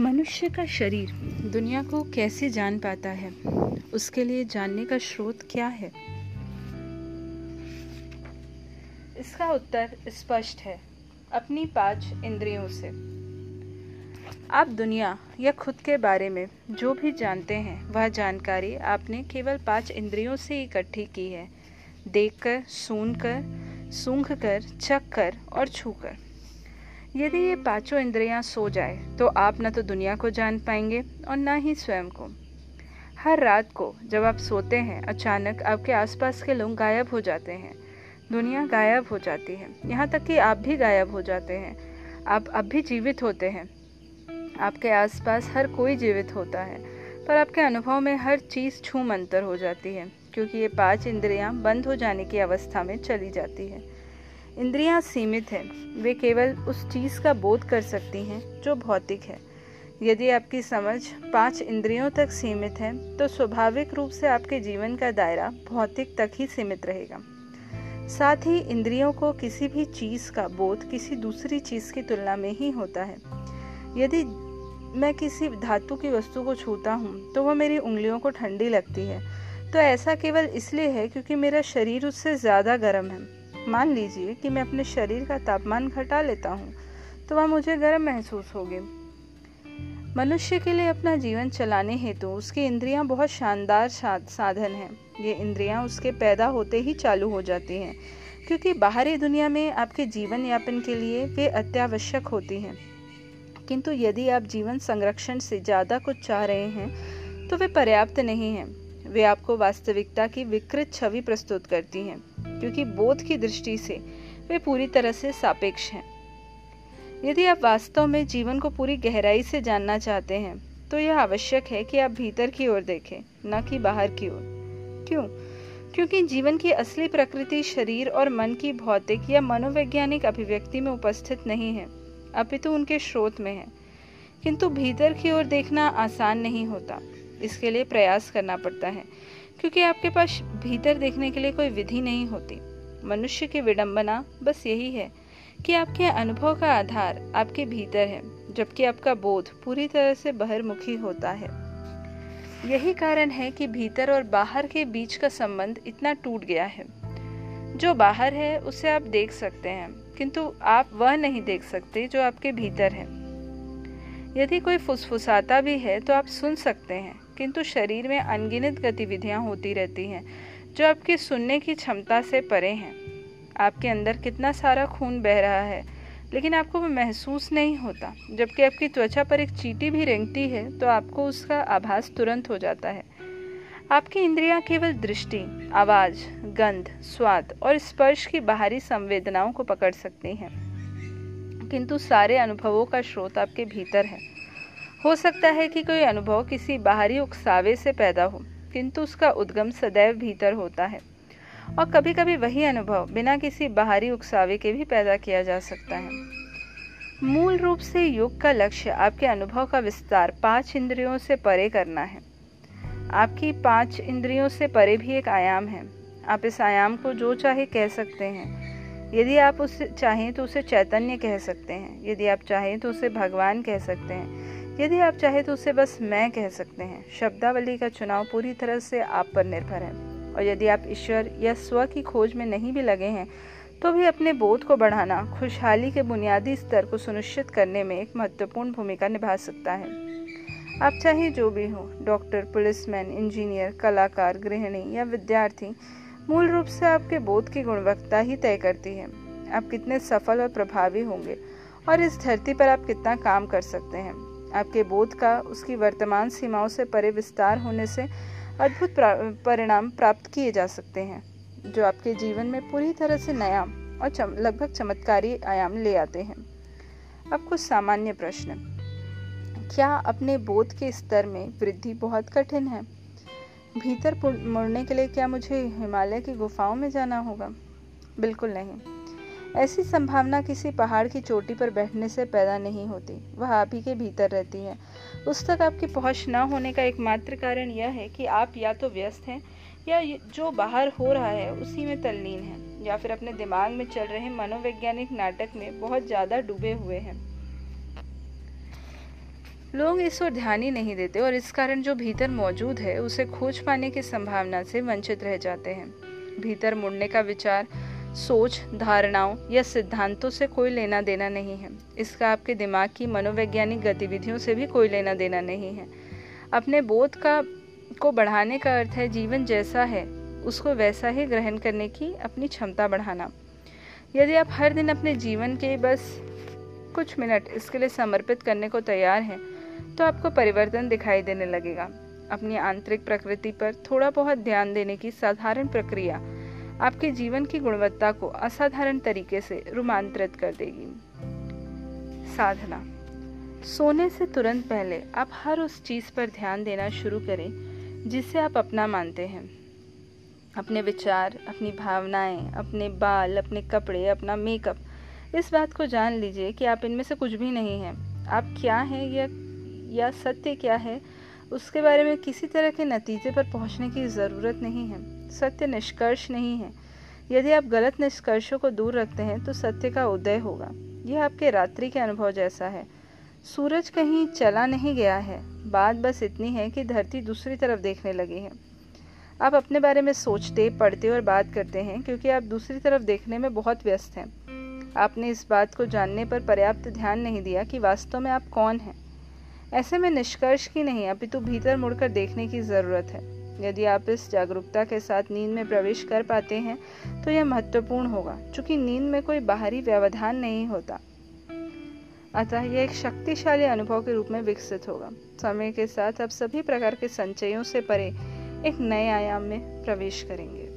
मनुष्य का शरीर दुनिया को कैसे जान पाता है? उसके लिए जानने का स्रोत क्या है? इसका उत्तर स्पष्ट है, अपनी पाँच इंद्रियों से। आप दुनिया या खुद के बारे में जो भी जानते हैं, वह जानकारी आपने केवल पाँच इंद्रियों से इकट्ठी की है। देखकर सुनकर सूंघ कर चख कर और छू कर यदि ये पाँचों इंद्रियाँ सो जाए तो आप न तो दुनिया को जान पाएँगे और ना ही स्वयं को। हर रात को जब आप सोते हैं, अचानक आपके आसपास के लोग गायब हो जाते हैं। दुनिया गायब हो जाती है। यहाँ तक कि आप भी गायब हो जाते हैं। आप अब भी जीवित होते हैं। आपके आसपास हर कोई जीवित होता है, पर आपके अनुभव में हर चीज़ छूम मंतर हो जाती है, क्योंकि ये पाँच इंद्रियाँ बंद हो जाने की अवस्था में चली जाती है। इंद्रियाँ सीमित हैं। वे केवल उस चीज़ का बोध कर सकती हैं, जो भौतिक है। यदि आपकी समझ पाँच इंद्रियों तक सीमित है तो स्वाभाविक रूप से आपके जीवन का दायरा भौतिक तक ही सीमित रहेगा। साथ ही इंद्रियों को किसी भी चीज़ का बोध किसी दूसरी चीज़ की तुलना में ही होता है। यदि मैं किसी धातु की वस्तु को छूता हूँ तो वह मेरी उंगलियों को ठंडी लगती है। तो ऐसा केवल इसलिए है क्योंकि मेरा शरीर उससे ज़्यादा गर्म है। मान लीजिए कि मैं अपने शरीर का तापमान घटा लेता हूँ तो वह मुझे गर्म महसूस होगी। मनुष्य के लिए अपना जीवन चलाने हेतु तो उसकी इंद्रियाँ बहुत शानदार साधन हैं। ये इंद्रियाँ उसके पैदा होते ही चालू हो जाती हैं, क्योंकि बाहरी दुनिया में आपके जीवन यापन के लिए वे अत्यावश्यक होती हैं। किंतु यदि आप जीवन संरक्षण से ज़्यादा कुछ चाह रहे हैं तो वे पर्याप्त नहीं हैं। वे आपको वास्तविकता की विकृत छवि प्रस्तुत करती हैं, क्योंकि बोध की दृष्टि से वे पूरी तरह से सापेक्ष हैं। यदि आप वास्तव में जीवन को पूरी गहराई से जानना चाहते हैं तो यह आवश्यक है कि आप भीतर की ओर देखें, न कि बाहर की ओर। क्यों? क्योंकि जीवन की असली प्रकृति शरीर और मन की भौतिक या मनोवैज्ञानिक अभिव्यक्ति में उपस्थित नहीं है, अपितु उनके स्रोत में है। किंतु भीतर की ओर देखना आसान नहीं होता। इसके लिए प्रयास करना पड़ता है, क्योंकि आपके पास भीतर देखने के लिए कोई विधि नहीं होती। मनुष्य की विडंबना बस यही है कि आपके अनुभव का आधार आपके भीतर है, जबकि आपका बोध पूरी तरह से बहिर्मुखी होता है। यही कारण है कि भीतर और बाहर के बीच का संबंध इतना टूट गया है। जो बाहर है, उसे आप देख सकते हैं, किंतु आप वह नहीं देख सकते जो आपके भीतर है। यदि कोई फुसफुसाता भी है तो आप सुन सकते हैं। किंतु शरीर में अनगिनत गतिविधियाँ होती रहती हैं, जो आपकी सुनने की क्षमता से परे हैं। आपके अंदर कितना सारा खून बह रहा है, लेकिन आपको वो महसूस नहीं होता। जबकि आपकी त्वचा पर एक चीटी भी रेंगती है तो आपको उसका आभास तुरंत हो जाता है। आपकी इंद्रियाँ केवल दृष्टि, आवाज़, गंध, स्वाद और स्पर्श की बाहरी संवेदनाओं को पकड़ सकती हैं। किंतु सारे अनुभवों का स्रोत आपके भीतर है। हो सकता है कि कोई अनुभव किसी बाहरी उकसावे से पैदा हो, किंतु उसका उद्गम सदैव भीतर होता है। और कभी कभी वही अनुभव बिना किसी बाहरी उकसावे के भी पैदा किया जा सकता है। मूल रूप से योग का लक्ष्य आपके अनुभव का विस्तार पाँच इंद्रियों से परे करना है। आपकी पाँच इंद्रियों से परे भी एक आयाम है। आप इस आयाम को जो चाहे कह सकते हैं। यदि आप उसे चाहें तो उसे चैतन्य कह सकते हैं। यदि आप चाहें तो उसे भगवान कह सकते हैं। यदि आप चाहें तो उसे बस मैं कह सकते हैं। शब्दावली का चुनाव पूरी तरह से आप पर निर्भर है। और यदि आप ईश्वर या स्व की खोज में नहीं भी लगे हैं तो भी अपने बोध को बढ़ाना, खुशहाली के बुनियादी स्तर को सुनिश्चित करने में एक महत्वपूर्ण भूमिका निभा सकता है। आप चाहे जो भी हो, डॉक्टर, पुलिसमैन, इंजीनियर, कलाकार, गृहिणी या विद्यार्थी, मूल रूप से आपके बोध की गुणवत्ता ही तय करती है। आप कितने सफल और प्रभावी होंगे, और इस धरती पर आप कितना काम कर सकते हैं। आपके बोध का उसकी वर्तमान सीमाओं से परे विस्तार होने से अद्भुत परिणाम प्राप्त किए जा सकते हैं जो आपके जीवन में पूरी तरह से नया और चम, लगभग चमत्कारी आयाम ले आते हैं। अब कुछ सामान्य प्रश्न। क्या अपने बोध के स्तर में वृद्धि बहुत कठिन है? भीतर मुड़ने के लिए क्या मुझे हिमालय की गुफाओं में जाना होगा? बिल्कुल नहीं। ऐसी संभावना किसी पहाड़ की चोटी पर बैठने से पैदा नहीं होती। वह आप ही के भीतर रहती है। उस तक आपकी पहुँच न होने का एकमात्र कारण यह है कि आप या तो व्यस्त हैं या जो बाहर हो रहा है, उसी में तल्लीन है, या फिर अपने दिमाग में चल रहे मनोवैज्ञानिक नाटक में बहुत ज़्यादा डूबे हुए हैं। लोग इस ओर ध्यान ही नहीं देते और इस कारण जो भीतर मौजूद है, उसे खोज पाने की संभावना से वंचित रह जाते हैं। भीतर मुड़ने का विचार सोच, धारणाओं या सिद्धांतों से कोई लेना देना नहीं है। इसका आपके दिमाग की मनोवैज्ञानिक गतिविधियों से भी कोई लेना देना नहीं है। अपने बोध का, को बढ़ाने का अर्थ है जीवन जैसा है, उसको वैसा ही ग्रहण करने की अपनी क्षमता बढ़ाना। यदि आप हर दिन अपने जीवन के बस कुछ मिनट इसके लिए समर्पित करने को तैयार हैं तो आपको परिवर्तन दिखाई देने लगेगा। अपनी आंतरिक प्रकृति पर थोड़ा बहुत ध्यान देने की साधारण प्रक्रिया आपके जीवन की गुणवत्ता को असाधारण तरीके से रूपांतरित कर देगी। साधना। सोने से तुरंत पहले आप हर उस चीज़ पर ध्यान देना शुरू करें, जिसे आप अपना मानते हैं। अपने विचार, अपनी भावनाएँ, अपने बाल, अपने कपड़े, अपना मेकअप इस बात को जान लीजिए कि आप इनमें से कुछ भी नहीं हैं। आप क्या हैं या या सत्य क्या है, उसके बारे में किसी तरह के नतीजे पर पहुँचने की ज़रूरत नहीं है। सत्य निष्कर्ष नहीं है। यदि आप गलत निष्कर्षों को दूर रखते हैं तो सत्य का उदय होगा। यह आपके रात्रि के अनुभव जैसा है। सूरज कहीं चला नहीं गया है। बात बस इतनी है कि धरती दूसरी तरफ़ देखने लगी है। आप अपने बारे में सोचते, पढ़ते और बात करते हैं, क्योंकि आप दूसरी तरफ़ देखने में बहुत व्यस्त हैं। आपने इस बात को जानने पर पर्याप्त ध्यान नहीं दिया कि वास्तव में आप कौन हैं। ऐसे में निष्कर्ष की नहीं, अपितु भीतर मुड़कर देखने की ज़रूरत है। यदि आप इस जागरूकता के साथ नींद में प्रवेश कर पाते हैं तो यह महत्वपूर्ण होगा क्योंकि नींद में कोई बाहरी व्यवधान नहीं होता। अतः यह एक शक्तिशाली अनुभव के रूप में विकसित होगा। समय के साथ आप सभी प्रकार के संचयों से परे एक नए आयाम में प्रवेश करेंगे।